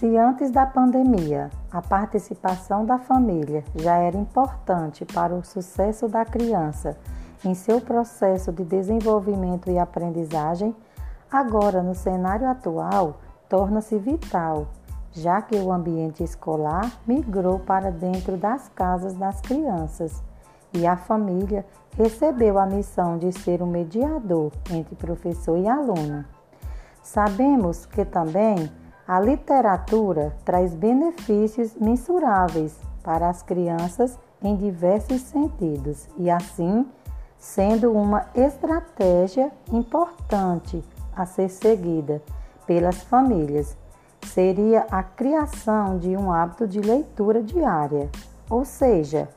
Se antes da pandemia. A participação da família já era importante para o sucesso da criança. Em seu processo de desenvolvimento e aprendizagem, agora no cenário atual torna-se vital, já que o ambiente escolar migrou para dentro das casas das crianças. E a família recebeu a missão de ser um mediador entre professor e aluno. Sabemos que também a literatura traz benefícios mensuráveis para as crianças em diversos sentidos e, assim, sendo uma estratégia importante a ser seguida pelas famílias, seria a criação de um hábito de leitura diária, ou seja,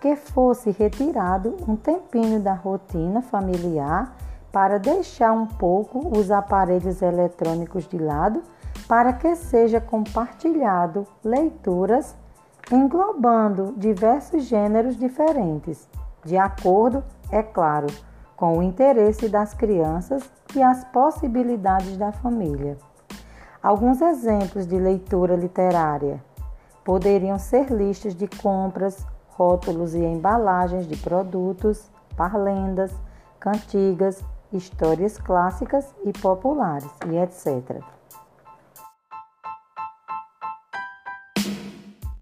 que fosse retirado um tempinho da rotina familiar para deixar um pouco os aparelhos eletrônicos de lado para que seja compartilhado leituras englobando diversos gêneros diferentes, de acordo, é claro, com o interesse das crianças e as possibilidades da família. Alguns exemplos de leitura literária poderiam ser listas de compras, rótulos e embalagens de produtos, parlendas, cantigas, histórias clássicas e populares e etc.